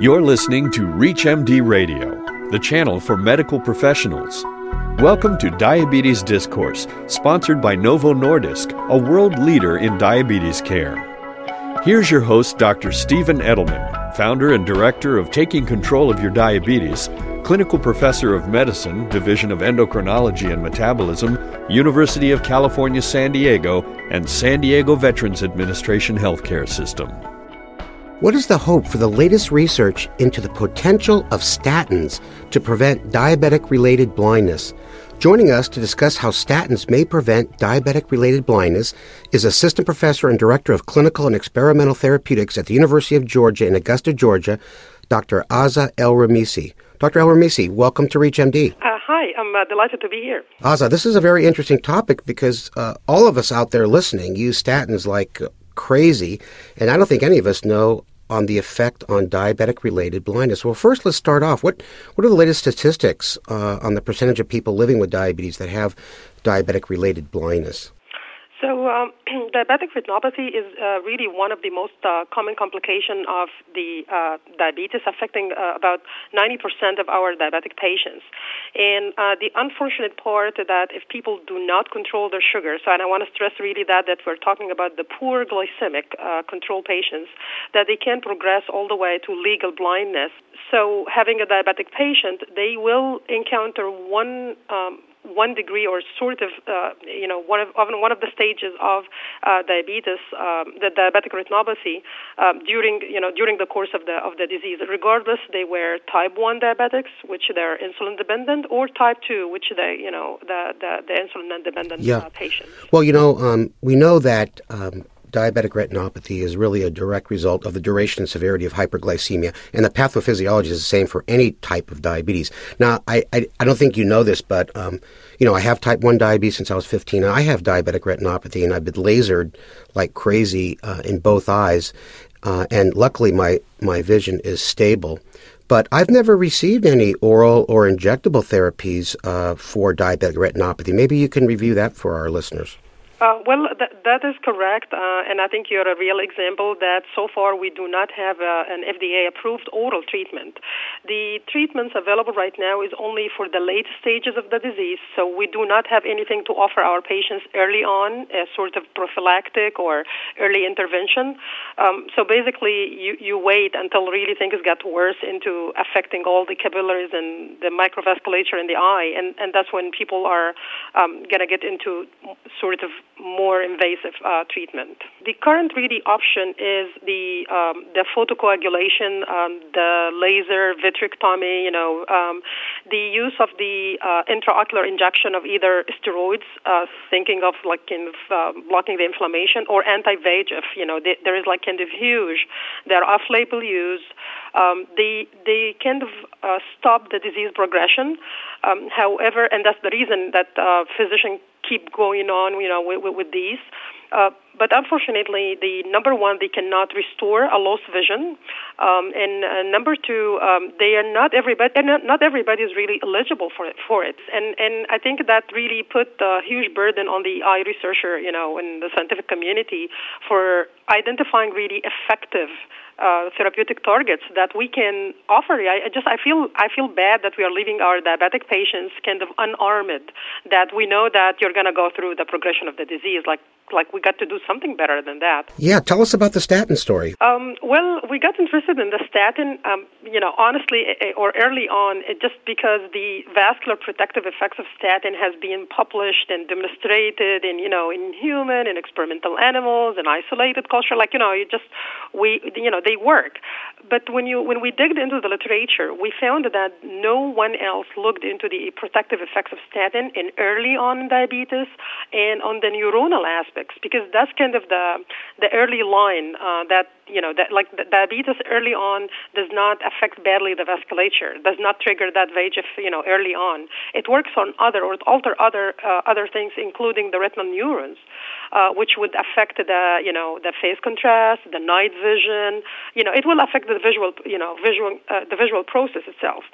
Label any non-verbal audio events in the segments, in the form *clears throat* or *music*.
You're listening to ReachMD Radio, the channel for medical professionals. Welcome to Diabetes Discourse, sponsored by Novo Nordisk, a world leader in diabetes care. Here's your host, Dr. Stephen Edelman, founder and director of Taking Control of Your Diabetes, clinical professor of medicine, Division of Endocrinology and Metabolism, University of California, San Diego, and San Diego Veterans Administration Healthcare System. What is the hope for the latest research into the potential of statins to prevent diabetic related blindness? Joining us to discuss how statins may prevent diabetic related blindness is Assistant Professor and Director of Clinical and Experimental Therapeutics at the University of Georgia in Augusta, Georgia, Dr. Azza El-Remessy. Dr. El-Remessy, welcome to ReachMD. Uh, hi, I'm uh, delighted to be here. Azza, this is a very interesting topic because uh, all of us out there listening use statins like crazy, and I don't think any of us know on the effect on diabetic related blindness. Well, first, let's start off. What, what are the latest statistics uh, on the percentage of people living with diabetes that have diabetic related blindness? So, um, *clears throat* diabetic retinopathy is uh, really one of the most uh, common complications of the uh, diabetes, affecting uh, about 90% of our diabetic patients. And uh, the unfortunate part that if people do not control their sugar, so and I want to stress really that that we're talking about the poor glycemic uh, control patients, that they can progress all the way to legal blindness. So, having a diabetic patient, they will encounter one um, one degree or sort of, uh, you know, one of, one of the stages of uh, diabetes, um, the diabetic retinopathy, um, during, you know, during the course of the of the disease, regardless they were type one diabetics, which they're insulin dependent, or type two, which they, you know, the the, the insulin dependent yeah. uh, patients. Well, you know, um, we know that. Diabetic retinopathy is really a direct result of the duration and severity of hyperglycemia, and the pathophysiology is the same for any type of diabetes. Now, I, I, I don't think you know this, but um, you know, I have type 1 diabetes since I was 15. I have diabetic retinopathy, and I've been lasered like crazy uh, in both eyes, uh, and luckily my, my vision is stable. But I've never received any oral or injectable therapies uh, for diabetic retinopathy. Maybe you can review that for our listeners. Uh, well, th- that is correct, uh, and I think you're a real example that so far we do not have uh, an FDA-approved oral treatment. The treatments available right now is only for the late stages of the disease, so we do not have anything to offer our patients early on, as sort of prophylactic or early intervention. Um, so basically, you, you wait until really things get worse into affecting all the capillaries and the microvasculature in the eye, and, and that's when people are um, going to get into sort of more invasive uh, treatment. The current really option is the um, the photocoagulation, um, the laser vitrectomy. You know, um, the use of the uh, intraocular injection of either steroids, uh, thinking of like kind of uh, blocking the inflammation, or anti-VEGF. You know, they, there is like kind of huge. They're off-label use. Um, they they kind of uh, stop the disease progression. Um, however, and that's the reason that uh, physicians keep going on, you know, with, with these. Uh, but unfortunately, the number one, they cannot restore a lost vision, um, and uh, number two, um, they are not everybody. Not, not everybody is really eligible for it. For it, and and I think that really put a huge burden on the eye researcher, you know, in the scientific community for identifying really effective uh, therapeutic targets that we can offer. I, I just I feel I feel bad that we are leaving our diabetic patients kind of unarmed. That we know that you're going to go through the progression of the disease. Like like we got to do something better than that. Yeah, tell us about the statin story. Um, well, we got interested in the statin, um, you know, honestly, or early on, just because the vascular protective effects of statin has been published and demonstrated in, you know, in human and experimental animals and isolated culture. Like, you know, you just we, you know, they work. But when you when we digged into the literature, we found that no one else looked into the protective effects of statin in early on diabetes and on the neuronal aspects because that's kind of the the early line uh, that you know that like diabetes early on does not affect badly the vasculature, does not trigger that VEGF you know early on. It works on other or alter other uh, other things, including the retinal neurons, uh, which would affect the you know the phase contrast, the night vision. You know, it will affect the visual you know visual uh, the visual process itself.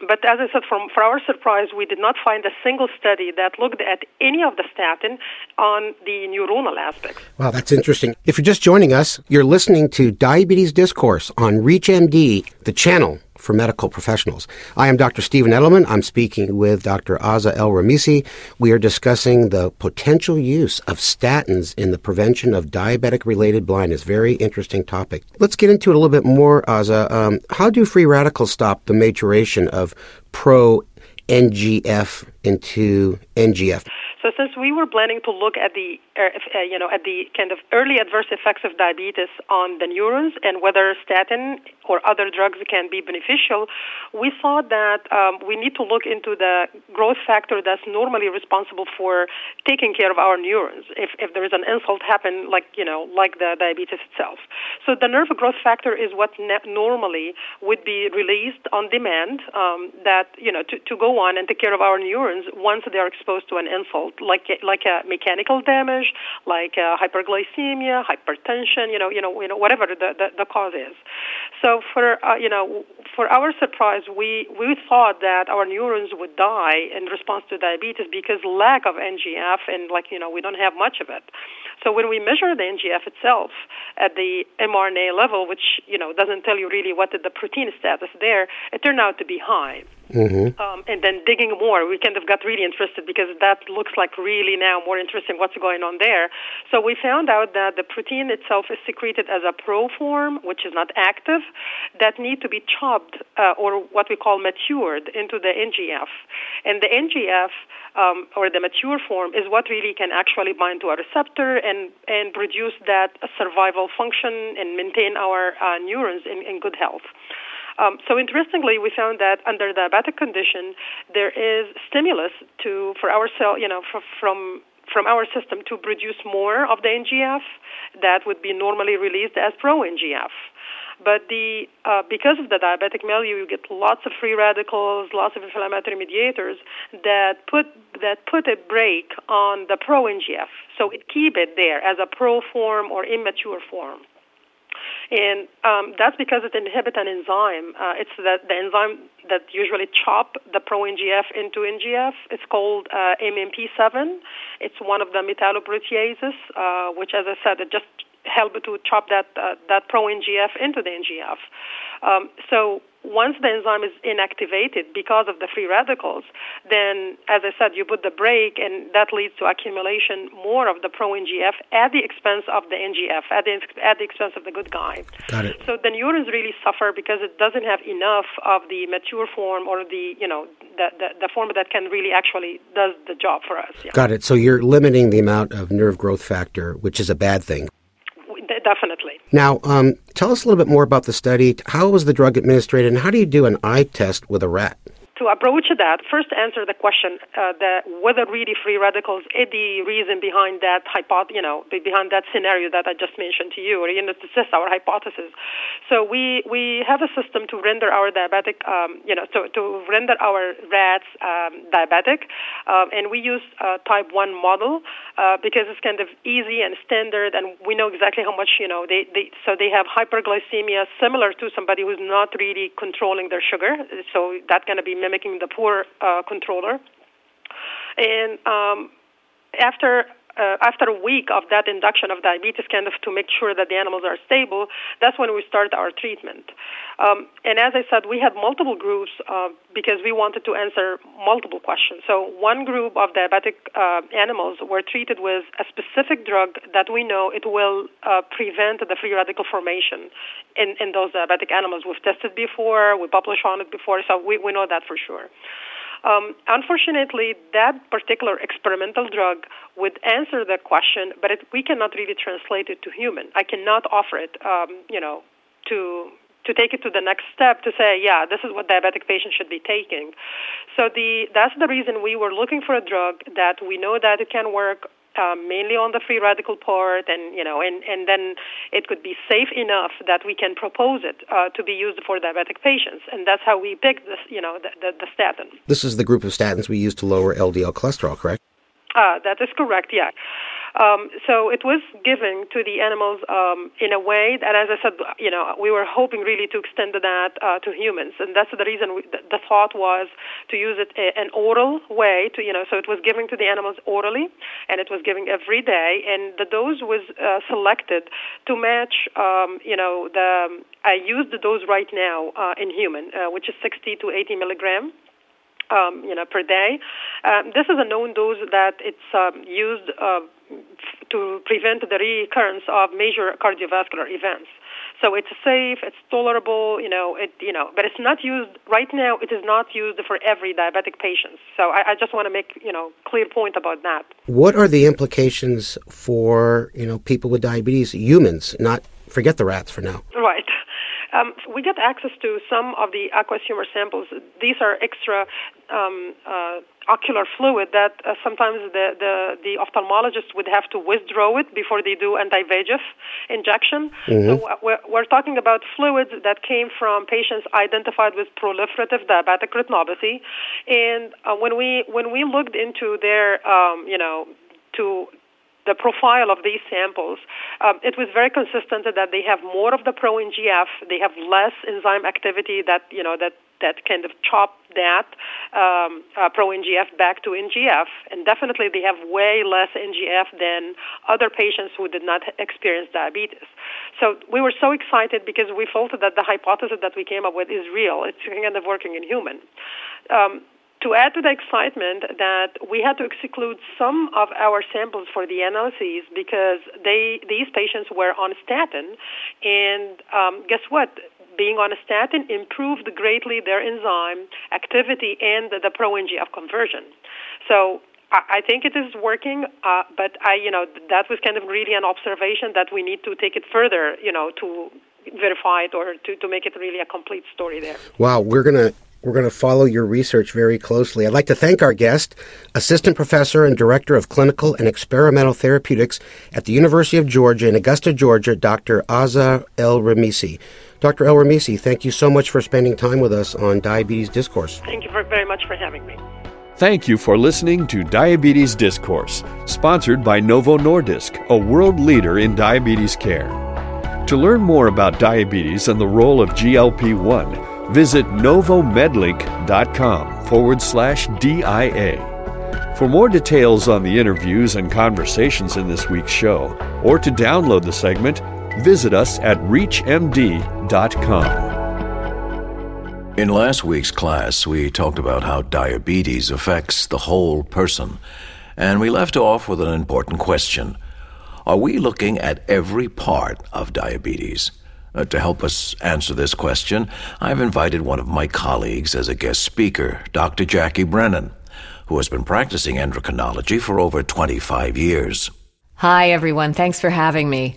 But as I said, from, for our surprise, we did not find a single study that looked at any of the statin on the neuronal aspects. Wow, that's interesting. If you're just joining us, you're listening to Diabetes Discourse on ReachMD, the channel for medical professionals. I am Dr. Stephen Edelman. I'm speaking with Dr. Azza El Remessy. We are discussing the potential use of statins in the prevention of diabetic related blindness. Very interesting topic. Let's get into it a little bit more, Azza. Um, how do free radicals stop the maturation of pro NGF into NGF? So since we were planning to look at the, uh, uh, you know, at the kind of early adverse effects of diabetes on the neurons and whether statin or other drugs can be beneficial, we thought that um, we need to look into the growth factor that's normally responsible for taking care of our neurons if, if there is an insult happen like, you know, like the diabetes itself. So the nerve growth factor is what ne- normally would be released on demand um, that, you know, to, to go on and take care of our neurons once they are exposed to an insult like like a mechanical damage, like hyperglycemia, hypertension, you know, you know, you know, whatever the, the, the cause is. So for uh, you know, for our surprise, we we thought that our neurons would die in response to diabetes because lack of NGF and like you know we don't have much of it. So when we measure the NGF itself at the mRNA level, which you know doesn't tell you really what the protein status there, it turned out to be high. Mm-hmm. Um, and then digging more, we kind of got really interested because that looks like really now more interesting what's going on there. So we found out that the protein itself is secreted as a pro form, which is not active, that need to be chopped uh, or what we call matured into the NGF. And the NGF um, or the mature form is what really can actually bind to a receptor and and produce that survival function and maintain our uh, neurons in, in good health. Um, so interestingly, we found that under diabetic condition, there is stimulus to for our cell, you know, for, from from our system to produce more of the NGF that would be normally released as pro NGF. But the uh, because of the diabetic milieu, you get lots of free radicals, lots of inflammatory mediators that put that put a brake on the pro NGF. So it keep it there as a pro form or immature form and um, that's because it inhibits an enzyme. Uh, it's the, the enzyme that usually chop the pro-NGF into NGF. It's called uh, MMP7. It's one of the metalloproteases, uh, which, as I said, it just help to chop that uh, that pro-NGF into the NGF. Um, so once the enzyme is inactivated because of the free radicals, then, as I said, you put the brake, and that leads to accumulation more of the pro-NGF at the expense of the NGF, at the, at the expense of the good guy. Got it. So the neurons really suffer because it doesn't have enough of the mature form or the, you know, the, the, the form that can really actually does the job for us. Yeah. Got it. So you're limiting the amount of nerve growth factor, which is a bad thing *laughs* definitely. Now, um, tell us a little bit more about the study. How was the drug administered, and how do you do an eye test with a rat? To approach that, first answer the question uh, that whether really free radicals is the reason behind that hypothesis, you know, behind that scenario that I just mentioned to you, or you know, to test our hypothesis. So we we have a system to render our diabetic, um, you know, to, to render our rats um, diabetic, um, and we use a type one model uh, because it's kind of easy and standard, and we know exactly how much you know they, they so they have hyperglycemia similar to somebody who's not really controlling their sugar, so that's going to be mimicking the poor uh, controller. And um, after uh, after a week of that induction of diabetes, kind of to make sure that the animals are stable, that's when we start our treatment. Um, and as I said, we had multiple groups uh, because we wanted to answer multiple questions. So one group of diabetic uh, animals were treated with a specific drug that we know it will uh, prevent the free radical formation in, in those diabetic animals. We've tested before, we published on it before, so we, we know that for sure. Um, unfortunately, that particular experimental drug would answer the question, but it, we cannot really translate it to human. I cannot offer it, um, you know, to to take it to the next step to say, yeah, this is what diabetic patients should be taking. So the that's the reason we were looking for a drug that we know that it can work um, mainly on the free radical part, and you know, and and then it could be safe enough that we can propose it uh, to be used for diabetic patients, and that's how we picked this, you know, the, the, the statin. This is the group of statins we use to lower LDL cholesterol, correct? Uh, that is correct. Yeah. Um, so it was given to the animals um, in a way that, as I said, you know, we were hoping really to extend that uh, to humans, and that's the reason we, the, thought was to use it a, an oral way to, you know, so it was given to the animals orally, and it was given every day, and the dose was uh, selected to match, um, you know, the I use the dose right now uh, in human, uh, which is 60 to 80 milligram um, you know, per day. Um, this is a known dose that it's um, used uh, to prevent the recurrence of major cardiovascular events. So it's safe, it's tolerable, you know, it, you know, but it's not used right now. It is not used for every diabetic patient. So I, I just want to make, you know, clear point about that. What are the implications for you know people with diabetes, humans, not forget the rats for now? Right. *laughs* Um, we get access to some of the aqueous humor samples. These are extra um, uh, ocular fluid that uh, sometimes the, the, the ophthalmologist would have to withdraw it before they do anti-VEGF injection. Mm-hmm. So uh, we're, we're talking about fluids that came from patients identified with proliferative diabetic retinopathy, and uh, when we when we looked into their um, you know to the profile of these samples, um, it was very consistent that they have more of the pro NGF, they have less enzyme activity that you know that that kind of chop that um, uh, pro NGF back to NGF, and definitely they have way less NGF than other patients who did not experience diabetes. So we were so excited because we felt that the hypothesis that we came up with is real. It's kind of working in human. Um, to add to the excitement that we had to exclude some of our samples for the analyses because they these patients were on statin. And um, guess what? Being on a statin improved greatly their enzyme activity and the, the pro ngf conversion. So I think it is working, uh, but I, you know, that was kind of really an observation that we need to take it further, you know, to verify it or to, to make it really a complete story there. Wow, we're going to we're going to follow your research very closely. I'd like to thank our guest, Assistant Professor and Director of Clinical and Experimental Therapeutics at the University of Georgia in Augusta, Georgia, Dr. Azza El Remessy. Dr. El Remessy, thank you so much for spending time with us on Diabetes Discourse. Thank you very much for having me. Thank you for listening to Diabetes Discourse, sponsored by Novo Nordisk, a world leader in diabetes care. To learn more about diabetes and the role of GLP 1, Visit novomedlink.com forward slash DIA. For more details on the interviews and conversations in this week's show, or to download the segment, visit us at reachmd.com. In last week's class, we talked about how diabetes affects the whole person, and we left off with an important question Are we looking at every part of diabetes? Uh, to help us answer this question, I've invited one of my colleagues as a guest speaker, Dr. Jackie Brennan, who has been practicing endocrinology for over 25 years. Hi, everyone. Thanks for having me.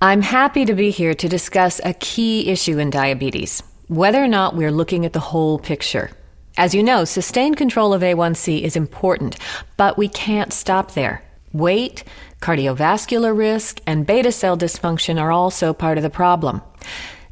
I'm happy to be here to discuss a key issue in diabetes whether or not we're looking at the whole picture. As you know, sustained control of A1C is important, but we can't stop there. Weight, cardiovascular risk, and beta cell dysfunction are also part of the problem.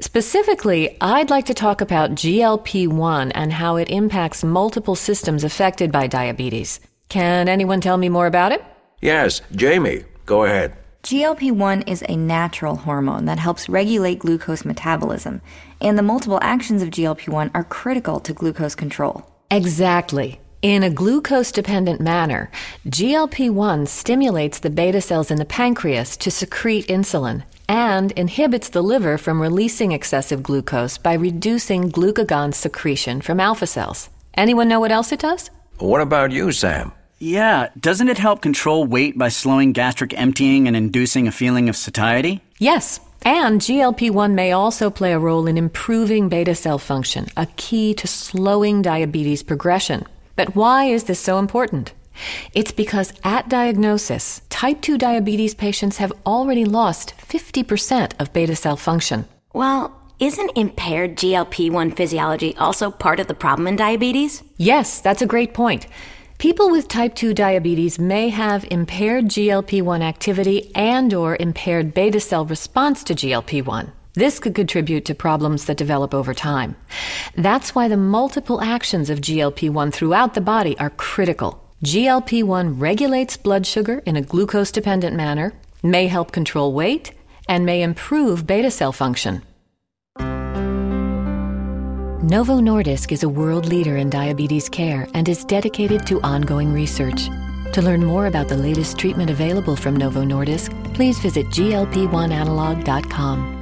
Specifically, I'd like to talk about GLP 1 and how it impacts multiple systems affected by diabetes. Can anyone tell me more about it? Yes, Jamie, go ahead. GLP 1 is a natural hormone that helps regulate glucose metabolism, and the multiple actions of GLP 1 are critical to glucose control. Exactly. In a glucose dependent manner, GLP 1 stimulates the beta cells in the pancreas to secrete insulin and inhibits the liver from releasing excessive glucose by reducing glucagon secretion from alpha cells. Anyone know what else it does? What about you, Sam? Yeah, doesn't it help control weight by slowing gastric emptying and inducing a feeling of satiety? Yes, and GLP 1 may also play a role in improving beta cell function, a key to slowing diabetes progression. But why is this so important? It's because at diagnosis, type 2 diabetes patients have already lost 50% of beta cell function. Well, isn't impaired GLP 1 physiology also part of the problem in diabetes? Yes, that's a great point. People with type 2 diabetes may have impaired GLP-1 activity and or impaired beta cell response to GLP-1. This could contribute to problems that develop over time. That's why the multiple actions of GLP 1 throughout the body are critical. GLP 1 regulates blood sugar in a glucose dependent manner, may help control weight, and may improve beta cell function. Novo Nordisk is a world leader in diabetes care and is dedicated to ongoing research. To learn more about the latest treatment available from Novo Nordisk, please visit glp1analog.com.